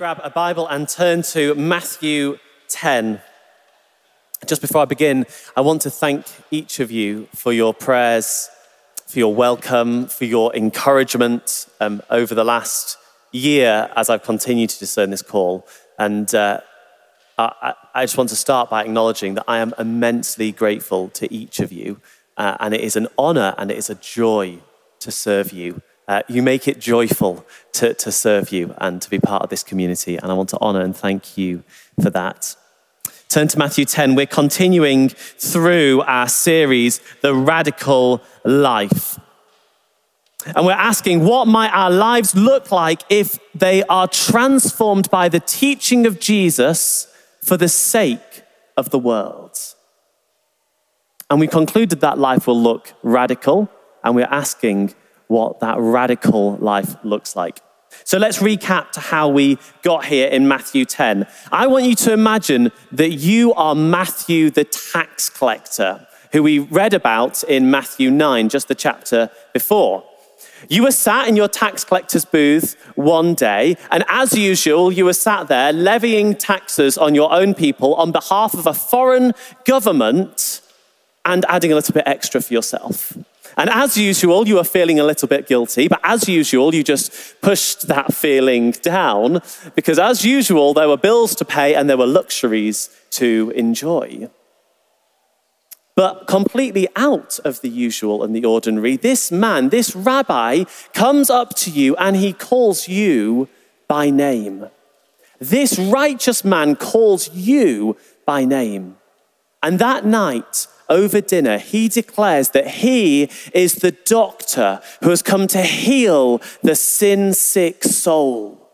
grab a Bible and turn to Matthew 10. Just before I begin, I want to thank each of you for your prayers, for your welcome, for your encouragement um, over the last year as I've continued to discern this call. And uh, I, I, just want to start by acknowledging that I am immensely grateful to each of you. Uh, and it is an honor and it is a joy to serve you. Uh, you make it joyful to, to serve you and to be part of this community. And I want to honor and thank you for that. Turn to Matthew 10. We're continuing through our series, The Radical Life. And we're asking, what might our lives look like if they are transformed by the teaching of Jesus for the sake of the world? And we concluded that life will look radical, and we're asking, what that radical life looks like. So let's recap to how we got here in Matthew 10. I want you to imagine that you are Matthew the tax collector, who we read about in Matthew 9, just the chapter before. You were sat in your tax collector's booth one day, and as usual, you were sat there levying taxes on your own people on behalf of a foreign government and adding a little bit extra for yourself. And as usual, you are feeling a little bit guilty, but as usual, you just pushed that feeling down because, as usual, there were bills to pay and there were luxuries to enjoy. But completely out of the usual and the ordinary, this man, this rabbi, comes up to you and he calls you by name. This righteous man calls you by name. And that night, over dinner, he declares that he is the doctor who has come to heal the sin sick soul.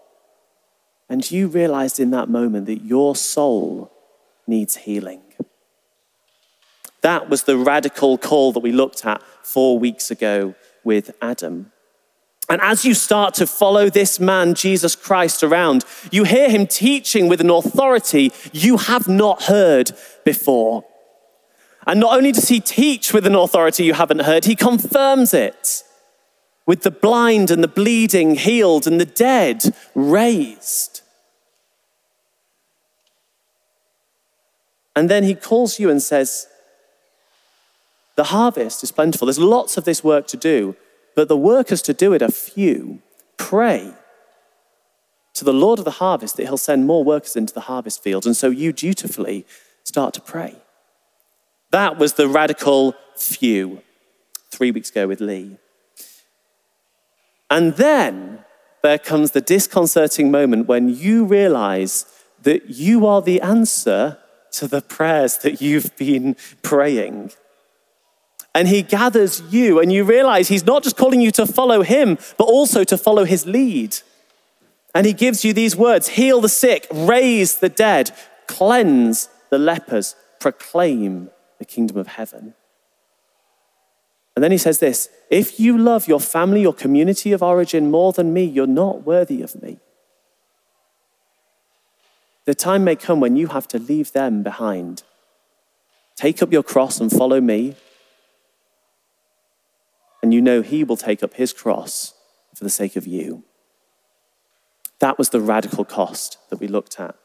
And you realized in that moment that your soul needs healing. That was the radical call that we looked at four weeks ago with Adam. And as you start to follow this man, Jesus Christ, around, you hear him teaching with an authority you have not heard before. And not only does he teach with an authority you haven't heard, he confirms it with the blind and the bleeding healed and the dead raised. And then he calls you and says, The harvest is plentiful. There's lots of this work to do, but the workers to do it are few. Pray to the Lord of the harvest that he'll send more workers into the harvest field. And so you dutifully start to pray. That was the radical few three weeks ago with Lee. And then there comes the disconcerting moment when you realize that you are the answer to the prayers that you've been praying. And he gathers you, and you realize he's not just calling you to follow him, but also to follow his lead. And he gives you these words heal the sick, raise the dead, cleanse the lepers, proclaim the kingdom of heaven. And then he says this if you love your family, your community of origin more than me, you're not worthy of me. The time may come when you have to leave them behind. Take up your cross and follow me. And you know he will take up his cross for the sake of you. That was the radical cost that we looked at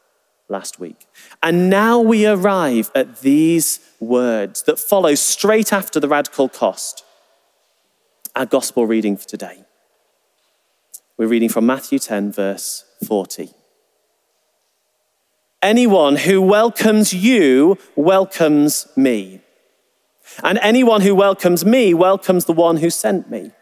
last week. And now we arrive at these words that follow straight after the radical cost. Our gospel reading for today. We're reading from Matthew 10, verse 40. Anyone who welcomes you welcomes me. And anyone who welcomes me welcomes the one who sent me.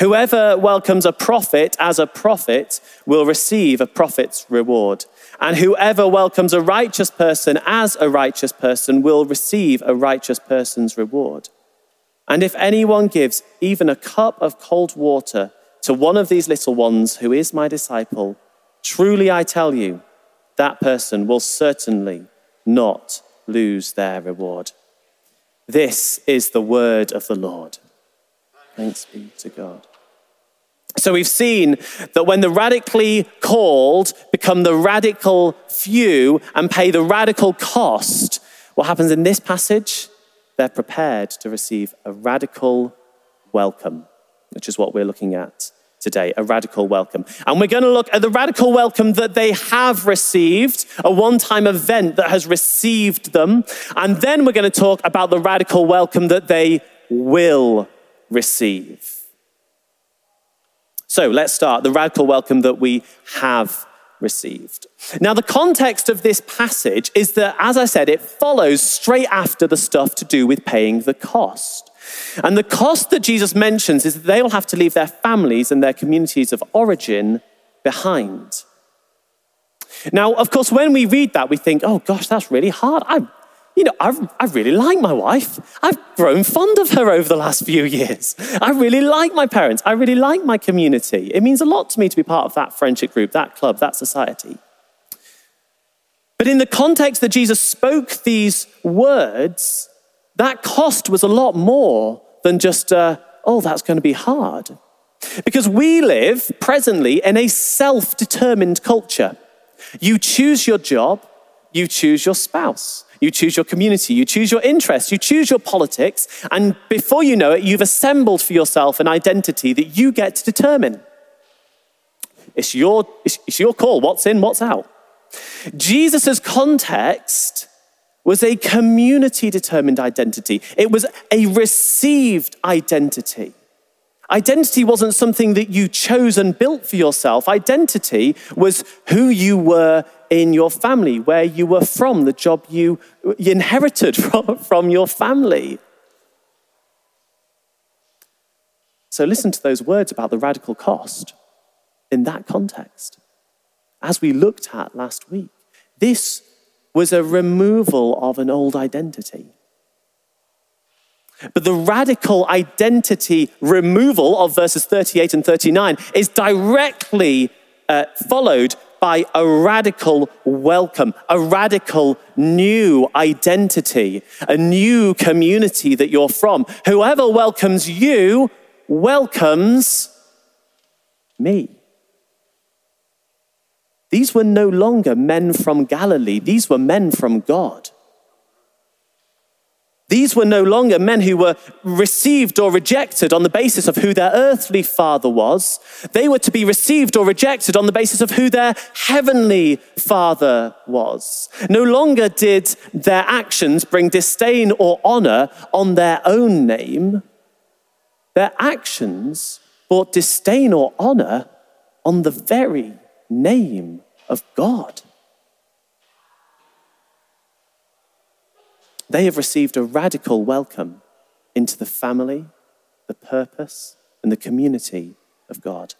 Whoever welcomes a prophet as a prophet will receive a prophet's reward. And whoever welcomes a righteous person as a righteous person will receive a righteous person's reward. And if anyone gives even a cup of cold water to one of these little ones who is my disciple, truly I tell you, that person will certainly not lose their reward. This is the word of the Lord. Thanks be to God. So we've seen that when the radically called become the radical few and pay the radical cost, what happens in this passage? They're prepared to receive a radical welcome, which is what we're looking at today, a radical welcome. And we're going to look at the radical welcome that they have received, a one time event that has received them. And then we're going to talk about the radical welcome that they will receive. So let's start the radical welcome that we have received. Now, the context of this passage is that, as I said, it follows straight after the stuff to do with paying the cost. And the cost that Jesus mentions is that they will have to leave their families and their communities of origin behind. Now, of course, when we read that, we think, oh gosh, that's really hard. I, you know, I, I really like my wife. I've grown fond of her over the last few years. I really like my parents. I really like my community. It means a lot to me to be part of that friendship group, that club, that society. But in the context that Jesus spoke these words, that cost was a lot more than just, uh, oh, that's going to be hard. Because we live presently in a self determined culture. You choose your job, you choose your spouse, you choose your community, you choose your interests, you choose your politics, and before you know it, you've assembled for yourself an identity that you get to determine. It's your, it's, your call what's in, what's out. Jesus' context was a community determined identity, it was a received identity. Identity wasn't something that you chose and built for yourself. Identity was who you were in your family, where you were from, the job you inherited from, from your family. So listen to those words about the radical cost in that context. As we looked at last week, this was a removal of an old identity. But the radical identity removal of verses 38 and 39 is directly uh, followed by a radical welcome, a radical new identity, a new community that you're from. Whoever welcomes you welcomes me. These were no longer men from Galilee, these were men from God. These were no longer men who were received or rejected on the basis of who their earthly father was. They were to be received or rejected on the basis of who their heavenly father was. No longer did their actions bring disdain or honor on their own name. Their actions brought disdain or honor on the very name of God. They have received a radical welcome into the family, the purpose, and the community of God.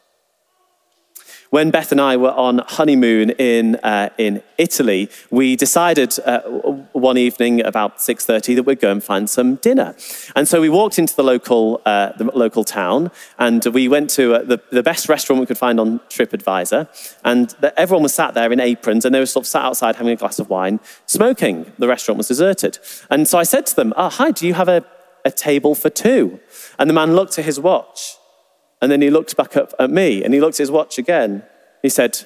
When Beth and I were on honeymoon in, uh, in Italy, we decided uh, one evening about 6.30 that we'd go and find some dinner. And so we walked into the local, uh, the local town and we went to uh, the, the best restaurant we could find on TripAdvisor. And the, everyone was sat there in aprons and they were sort of sat outside having a glass of wine, smoking. The restaurant was deserted. And so I said to them, oh, hi, do you have a, a table for two? And the man looked at his watch and then he looked back up at me and he looked at his watch again. He said,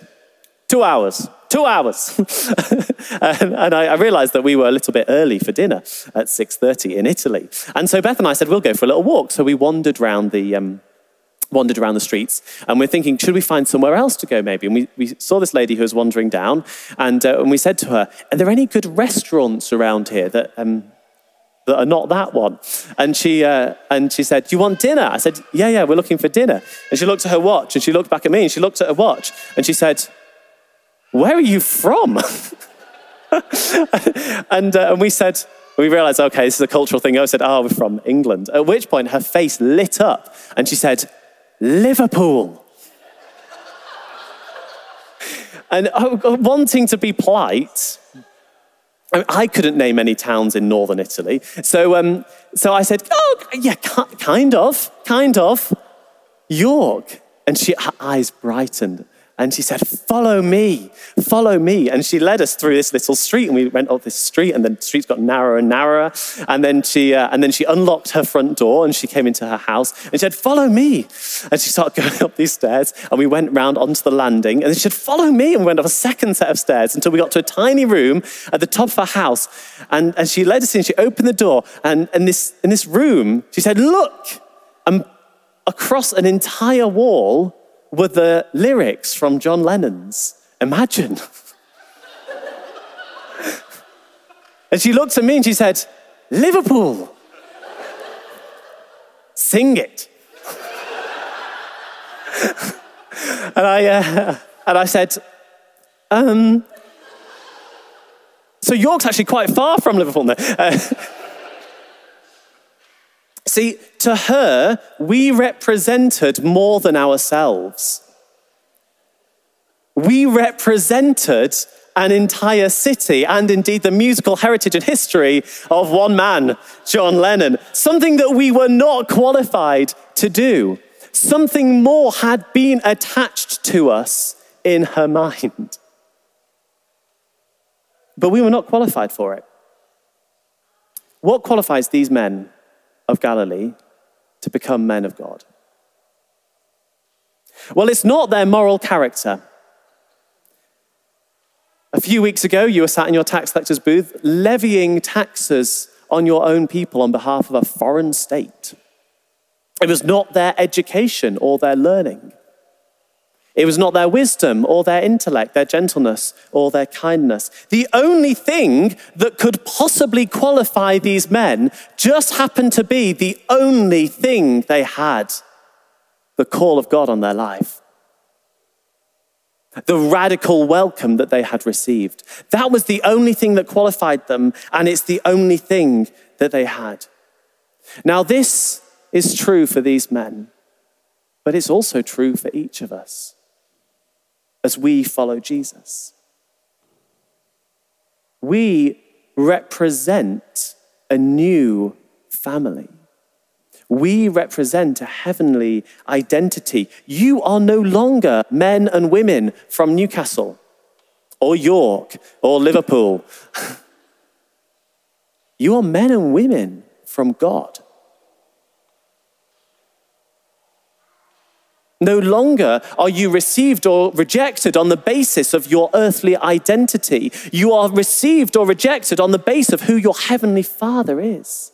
Two hours, two hours. and, and I, I, realized that we were a little bit early for dinner at 6.30 in Italy. And so Beth and I said, we'll go for a little walk. So we wandered around the, um, wandered around the streets and we're thinking, should we find somewhere else to go maybe? And we, we saw this lady who was wandering down and, uh, and we said to her, are there any good restaurants around here that, um, that are not that one. And she, uh, and she said, Do you want dinner? I said, Yeah, yeah, we're looking for dinner. And she looked at her watch and she looked back at me and she looked at her watch and she said, Where are you from? and, uh, and we said, we realized, okay, this is a cultural thing. I said, oh, we're from England. At which point her face lit up and she said, Liverpool. and uh, wanting to be polite, I couldn't name any towns in northern Italy. So, um, so I said, oh, yeah, kind of, kind of. York. And she, her eyes brightened. And she said, Follow me, follow me. And she led us through this little street, and we went up this street, and the streets got narrower and narrower. And then she, uh, and then she unlocked her front door, and she came into her house, and she said, Follow me. And she started going up these stairs, and we went round onto the landing, and she said, Follow me. And we went up a second set of stairs until we got to a tiny room at the top of her house. And, and she led us in, she opened the door, and in this, in this room, she said, Look. And across an entire wall, were the lyrics from John Lennon's Imagine. and she looked at me and she said, Liverpool, sing it. and, I, uh, and I said, um, so York's actually quite far from Liverpool now. Uh, see, to her, we represented more than ourselves. We represented an entire city and indeed the musical heritage and history of one man, John Lennon, something that we were not qualified to do. Something more had been attached to us in her mind. But we were not qualified for it. What qualifies these men of Galilee to become men of God? Well, it's not their moral character. A few weeks ago, you were sat in your tax collector's booth levying taxes on your own people on behalf of a foreign state. It was not their education or their learning. It was not their wisdom or their intellect, their gentleness or their kindness. The only thing that could possibly qualify these men just happened to be the only thing they had the call of God on their life. The radical welcome that they had received. That was the only thing that qualified them, and it's the only thing that they had. Now, this is true for these men, but it's also true for each of us as we follow Jesus. We represent a new family. We represent a heavenly identity. You are no longer men and women from Newcastle or York or Liverpool. you are men and women from God. No longer are you received or rejected on the basis of your earthly identity. You are received or rejected on the basis of who your heavenly Father is.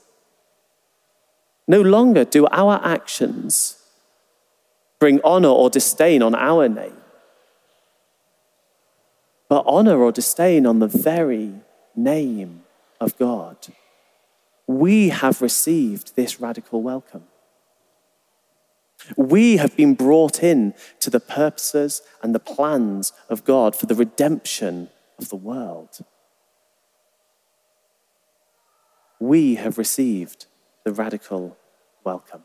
No longer do our actions bring honor or disdain on our name, but honor or disdain on the very name of God. We have received this radical welcome. We have been brought in to the purposes and the plans of God for the redemption of the world. We have received the radical welcome.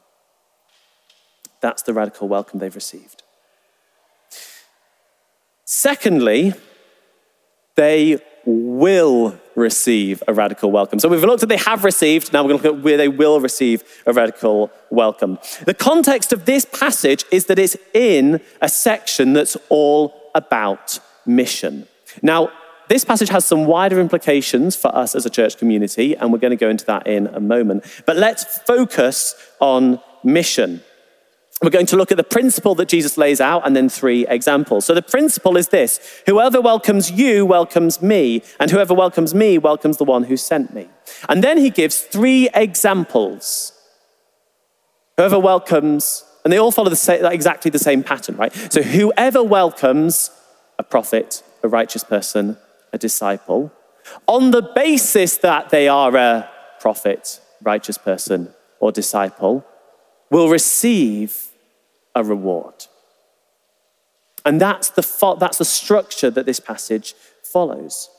That's the radical welcome they've received. Secondly, they will receive a radical welcome. So we've looked at they have received, now we're going to look at where they will receive a radical welcome. The context of this passage is that it's in a section that's all about mission. Now, this passage has some wider implications for us as a church community, and we're going to go into that in a moment. But let's focus on mission. We're going to look at the principle that Jesus lays out and then three examples. So the principle is this whoever welcomes you welcomes me, and whoever welcomes me welcomes the one who sent me. And then he gives three examples. Whoever welcomes, and they all follow the same, exactly the same pattern, right? So whoever welcomes a prophet, a righteous person, a disciple, on the basis that they are a prophet, righteous person, or disciple, will receive a reward. And that's the, fo- that's the structure that this passage follows.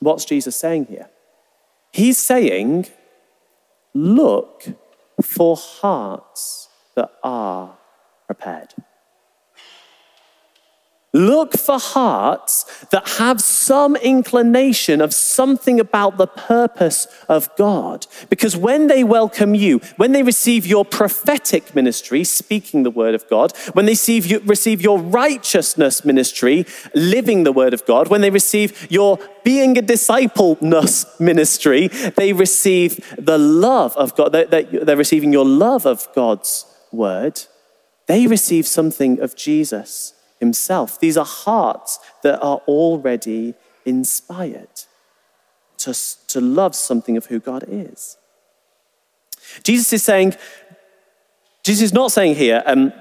What's Jesus saying here? He's saying, look for hearts that are prepared. Look for hearts that have some inclination of something about the purpose of God. Because when they welcome you, when they receive your prophetic ministry, speaking the word of God, when they receive, you, receive your righteousness ministry, living the word of God, when they receive your being a disciple-ness ministry, they receive the love of God. They're, they're receiving your love of God's word. They receive something of Jesus himself. These are hearts that are already inspired to, to love something of who God is. Jesus is saying, Jesus is not saying here, um,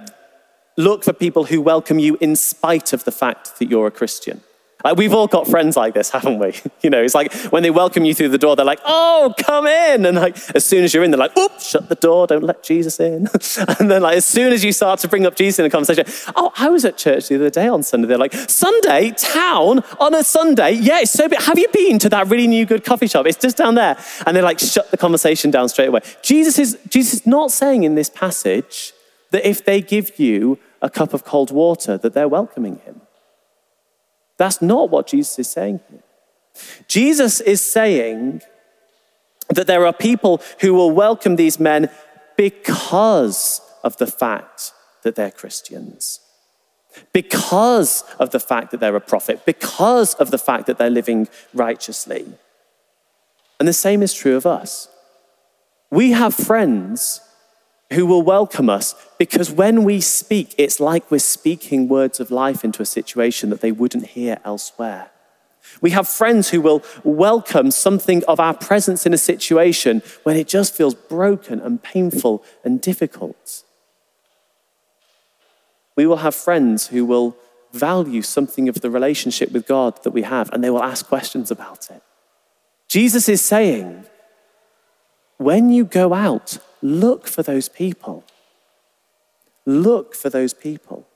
Look for people who welcome you in spite of the fact that you're a Christian. Like we've all got friends like this, haven't we? You know, it's like when they welcome you through the door, they're like, "Oh, come in!" And like as soon as you're in, they're like, "Oop, shut the door, don't let Jesus in." and then like as soon as you start to bring up Jesus in a conversation, "Oh, I was at church the other day on Sunday." They're like, "Sunday, town on a Sunday? Yeah, it's so big. Have you been to that really new good coffee shop? It's just down there." And they like shut the conversation down straight away. Jesus is Jesus is not saying in this passage that if they give you a cup of cold water, that they're welcoming him. That's not what Jesus is saying here. Jesus is saying that there are people who will welcome these men because of the fact that they're Christians, because of the fact that they're a prophet, because of the fact that they're living righteously. And the same is true of us. We have friends who will welcome us because when we speak, it's like we're speaking words of life into a situation that they wouldn't hear elsewhere. We have friends who will welcome something of our presence in a situation when it just feels broken and painful and difficult. We will have friends who will value something of the relationship with God that we have and they will ask questions about it. Jesus is saying, when you go out, look for those people. Look for those people.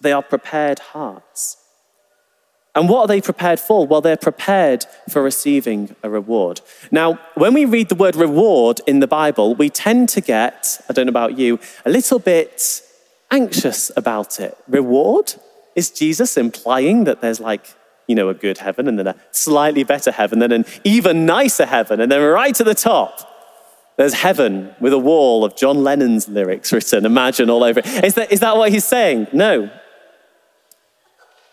They are prepared hearts. And what are they prepared for? Well, they're prepared for receiving a reward. Now, when we read the word reward in the Bible, we tend to get, I don't know about you, a little bit anxious about it. Reward? Is Jesus implying that there's like you know, a good heaven, and then a slightly better heaven, and then an even nicer heaven, and then right at the top, there's heaven with a wall of John Lennon's lyrics written, imagine all over it. Is that, is that what he's saying? No.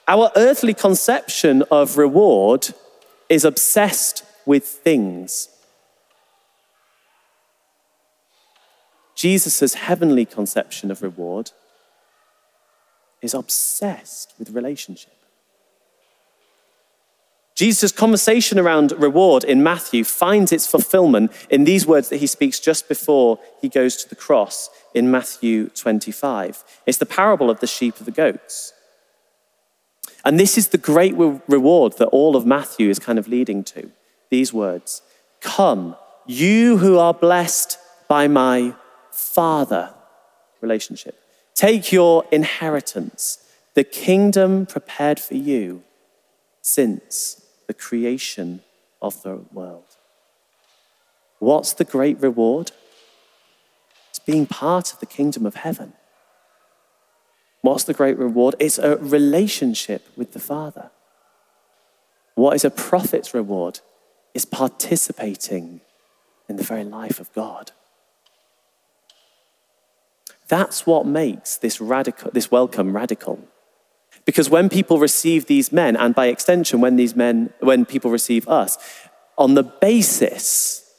Our earthly conception of reward is obsessed with things. Jesus' heavenly conception of reward is obsessed with relationship. Jesus' conversation around reward in Matthew finds its fulfillment in these words that he speaks just before he goes to the cross in Matthew 25. It's the parable of the sheep and the goats. And this is the great reward that all of Matthew is kind of leading to. These words Come, you who are blessed by my Father relationship. Take your inheritance, the kingdom prepared for you since the creation of the world. What's the great reward? It's being part of the kingdom of heaven. What's the great reward? It's a relationship with the Father. What is a prophet's reward? Is participating in the very life of God. That's what makes this radical, this welcome radical. Because when people receive these men, and by extension, when these men, when people receive us, on the basis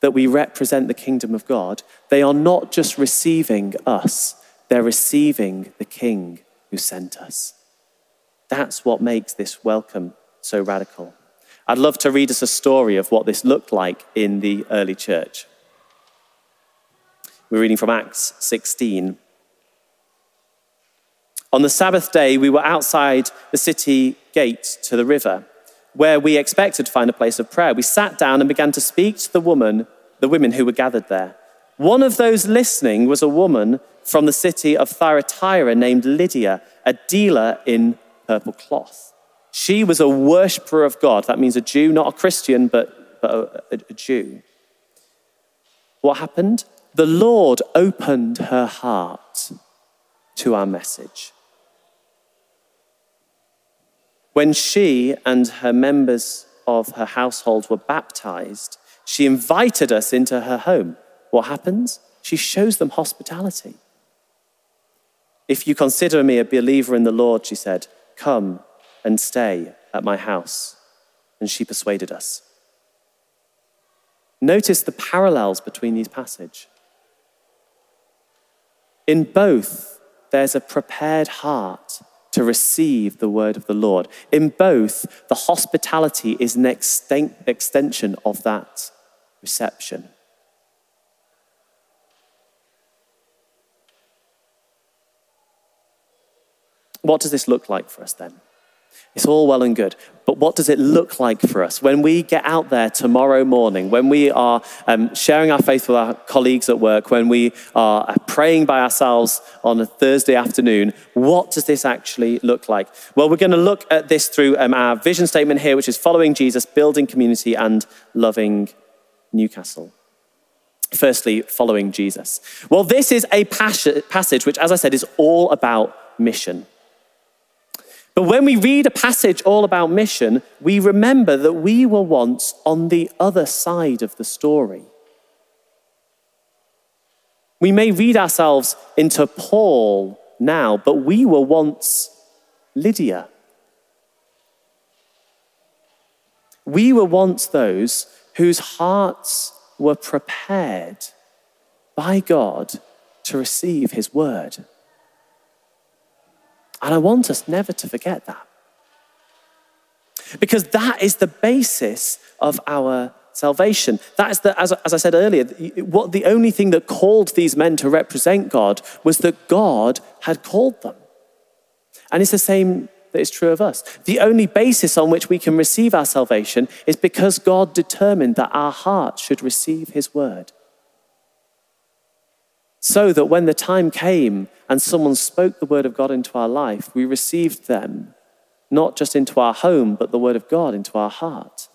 that we represent the kingdom of God, they are not just receiving us, they're receiving the king who sent us. That's what makes this welcome so radical. I'd love to read us a story of what this looked like in the early church. We're reading from Acts 16. On the Sabbath day, we were outside the city gate to the river, where we expected to find a place of prayer. We sat down and began to speak to the woman, the women who were gathered there. One of those listening was a woman from the city of Thyatira named Lydia, a dealer in purple cloth. She was a worshiper of God. That means a Jew, not a Christian, but, but a, a Jew. What happened? The Lord opened her heart to our message. When she and her members of her household were baptized, she invited us into her home. What happens? She shows them hospitality. If you consider me a believer in the Lord, she said, come and stay at my house. And she persuaded us. Notice the parallels between these passages. In both, there's a prepared heart to receive the word of the Lord. In both, the hospitality is an extent, extension of that reception. What does this look like for us then? It's all well and good. But what does it look like for us when we get out there tomorrow morning, when we are um, sharing our faith with our colleagues at work, when we are uh, praying by ourselves on a Thursday afternoon? What does this actually look like? Well, we're going to look at this through um, our vision statement here, which is following Jesus, building community, and loving Newcastle. Firstly, following Jesus. Well, this is a passage which, as I said, is all about mission. But when we read a passage all about mission, we remember that we were once on the other side of the story. We may read ourselves into Paul now, but we were once Lydia. We were once those whose hearts were prepared by God to receive his word. And I want us never to forget that. Because that is the basis of our salvation. That is the, as, as I said earlier, what the only thing that called these men to represent God was that God had called them. And it's the same that is true of us. The only basis on which we can receive our salvation is because God determined that our hearts should receive his word so that when the time came and someone spoke the word of God into our life, we received them not just into our home, but the word of God into our heart.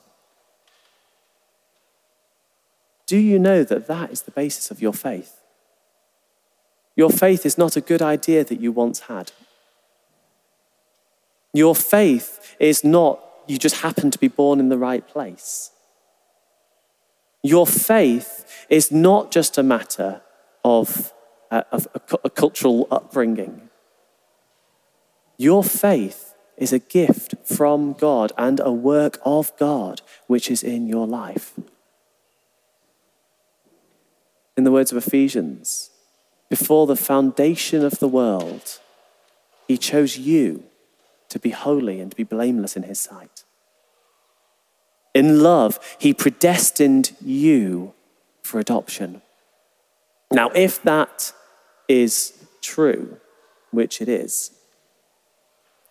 Do you know that that is the basis of your faith? Your faith is not a good idea that you once had. Your faith is not you just happen to be born in the right place. Your faith is not just a matter of, uh, of a, a cultural upbringing. Your faith is a gift from God and a work of God which is in your life. In the words of Ephesians, before the foundation of the world, he chose you to be holy and to be blameless in his sight. In love, he predestined you for adoption now, if that is true, which it is,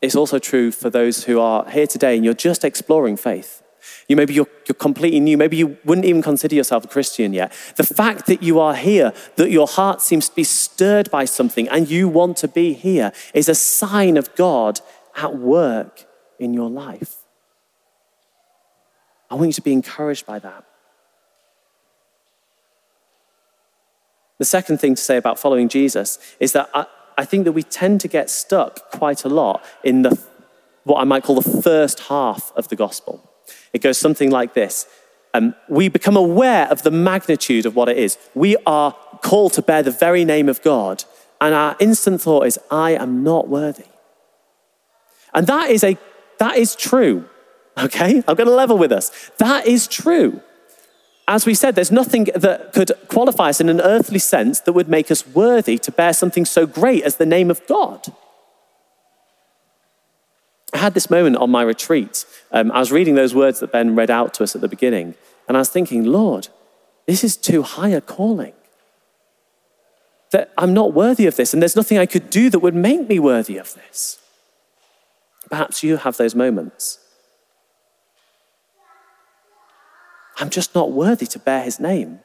it's also true for those who are here today and you're just exploring faith. You maybe you're, you're completely new. Maybe you wouldn't even consider yourself a Christian yet. The fact that you are here, that your heart seems to be stirred by something and you want to be here, is a sign of God at work in your life. I want you to be encouraged by that. The second thing to say about following Jesus is that I, I think that we tend to get stuck quite a lot in the, what I might call the first half of the gospel. It goes something like this um, We become aware of the magnitude of what it is. We are called to bear the very name of God, and our instant thought is, I am not worthy. And that is, a, that is true, okay? I'm going to level with us. That is true as we said, there's nothing that could qualify us in an earthly sense that would make us worthy to bear something so great as the name of God. I had this moment on my retreat. Um, I was reading those words that Ben read out to us at the beginning, and I was thinking, Lord, this is too high a calling. That I'm not worthy of this, and there's nothing I could do that would make me worthy of this. Perhaps you have those moments. I'm just not worthy to bear his name.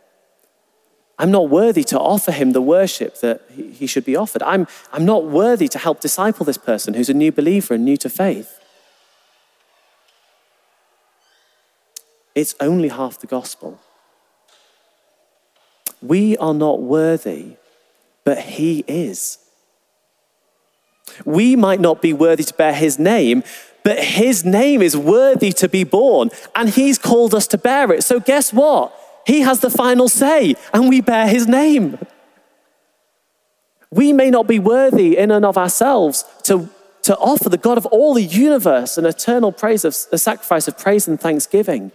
I'm not worthy to offer him the worship that he should be offered. I'm, I'm not worthy to help disciple this person who's a new believer and new to faith. It's only half the gospel. We are not worthy, but he is. We might not be worthy to bear his name, but his name is worthy to be borne and he's called us to bear it. So, guess what? He has the final say, and we bear his name. We may not be worthy in and of ourselves to, to offer the God of all the universe an eternal praise of a sacrifice of praise and thanksgiving.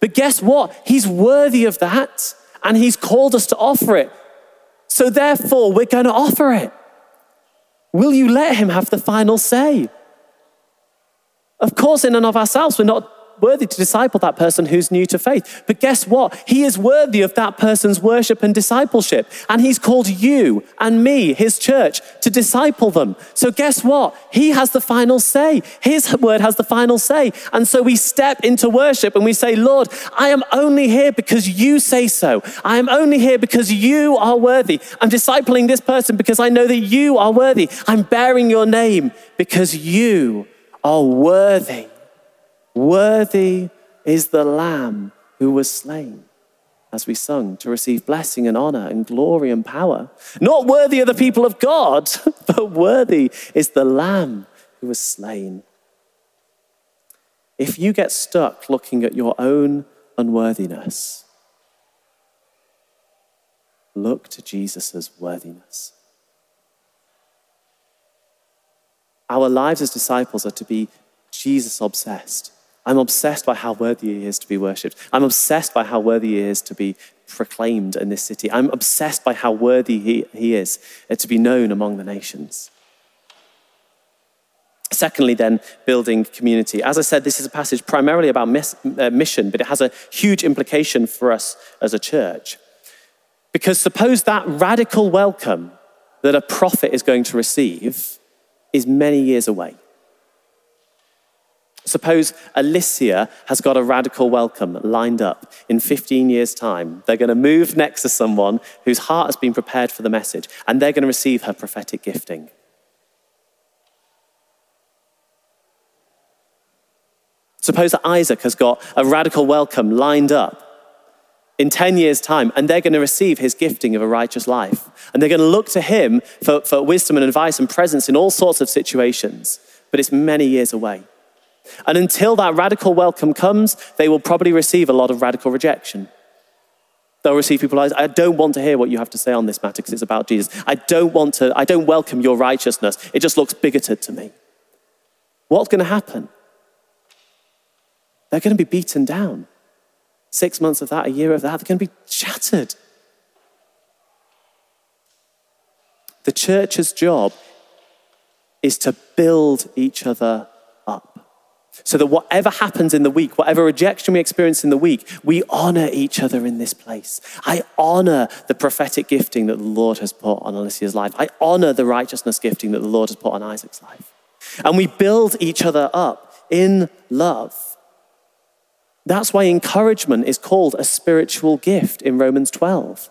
But guess what? He's worthy of that, and he's called us to offer it. So, therefore, we're going to offer it. Will you let him have the final say? Of course, in and of ourselves, we're not worthy to disciple that person who's new to faith. But guess what? He is worthy of that person's worship and discipleship. And he's called you and me, his church, to disciple them. So guess what? He has the final say. His word has the final say. And so we step into worship and we say, Lord, I am only here because you say so. I am only here because you are worthy. I'm discipling this person because I know that you are worthy. I'm bearing your name because you are worthy. Worthy is the Lamb who was slain, as we sung, to receive blessing and honor and glory and power. Not worthy are the people of God, but worthy is the Lamb who was slain. If you get stuck looking at your own unworthiness, look to Jesus' worthiness. Our lives as disciples are to be Jesus obsessed. I'm obsessed by how worthy he is to be worshipped. I'm obsessed by how worthy he is to be proclaimed in this city. I'm obsessed by how worthy he, he is to be known among the nations. Secondly, then, building community. As I said, this is a passage primarily about miss, uh, mission, but it has a huge implication for us as a church. Because suppose that radical welcome that a prophet is going to receive is many years away. Suppose Alicia has got a radical welcome lined up in 15 years' time. They're going to move next to someone whose heart has been prepared for the message, and they're going to receive her prophetic gifting. Suppose that Isaac has got a radical welcome lined up in 10 years' time, and they're going to receive his gifting of a righteous life. And they're going to look to him for, for wisdom and advice and presence in all sorts of situations, but it's many years away. And until that radical welcome comes, they will probably receive a lot of radical rejection. They'll receive people like, I don't want to hear what you have to say on this matter because it's about Jesus. I don't want to, I don't welcome your righteousness. It just looks bigoted to me. What's going to happen? They're going to be beaten down. Six months of that, a year of that, they're going to be shattered. The church's job is to build each other up. so that whatever happens in the week, whatever rejection we experience in the week, we honor each other in this place. I honor the prophetic gifting that the Lord has put on Alicia's life. I honor the righteousness gifting that the Lord has put on Isaac's life. And we build each other up in love. That's why encouragement is called a spiritual gift in Romans 12.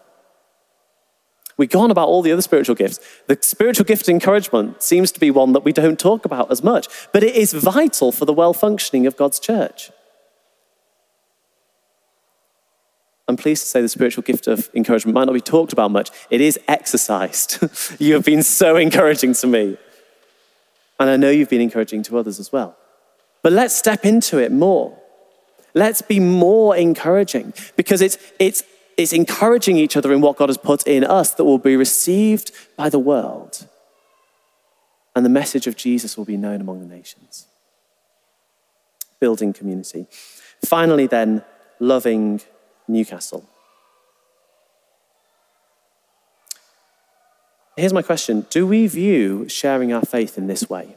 We go on about all the other spiritual gifts. The spiritual gift of encouragement seems to be one that we don't talk about as much, but it is vital for the well functioning of God's church. I'm pleased to say the spiritual gift of encouragement might not be talked about much. It is exercised. you have been so encouraging to me. And I know you've been encouraging to others as well. But let's step into it more. Let's be more encouraging because it's, it's it's encouraging each other in what God has put in us that will be received by the world. And the message of Jesus will be known among the nations. Building community. Finally, then, loving Newcastle. Here's my question Do we view sharing our faith in this way?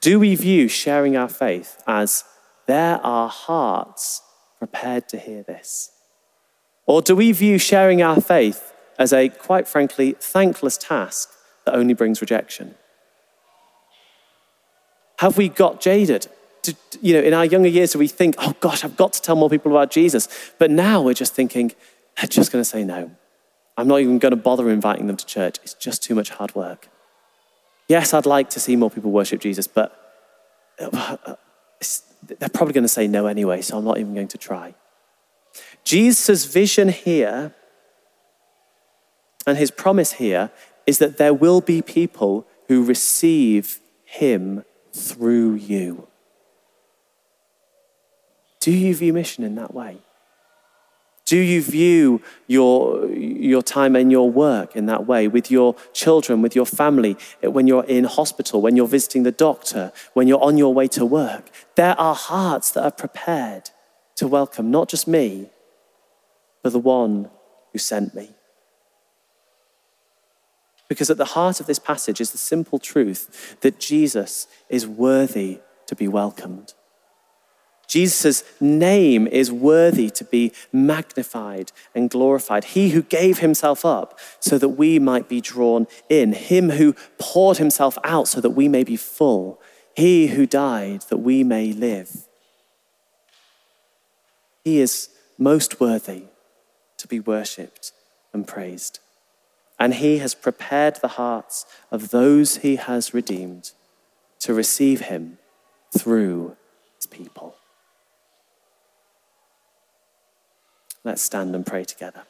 Do we view sharing our faith as there are hearts prepared to hear this? Or do we view sharing our faith as a, quite frankly, thankless task that only brings rejection? Have we got jaded? you know, in our younger years, we think, oh gosh, I've got to tell more people about Jesus? But now we're just thinking, they're just going to say no. I'm not even going to bother inviting them to church. It's just too much hard work. Yes, I'd like to see more people worship Jesus, but uh, they're probably going to say no anyway, so I'm not even going to try. Jesus' vision here and his promise here is that there will be people who receive him through you. Do you view mission in that way? Do you view your, your time and your work in that way with your children, with your family, when you're in hospital, when you're visiting the doctor, when you're on your way to work? There are hearts that are prepared to welcome not just me, but the one who sent me. Because at the heart of this passage is the simple truth that Jesus is worthy to be welcomed. Jesus' name is worthy to be magnified and glorified. He who gave himself up so that we might be drawn in. Him who poured himself out so that we may be full. He who died that we may live. He is most worthy to be worshipped and praised. And he has prepared the hearts of those he has redeemed to receive him through his people. Let's stand and pray together.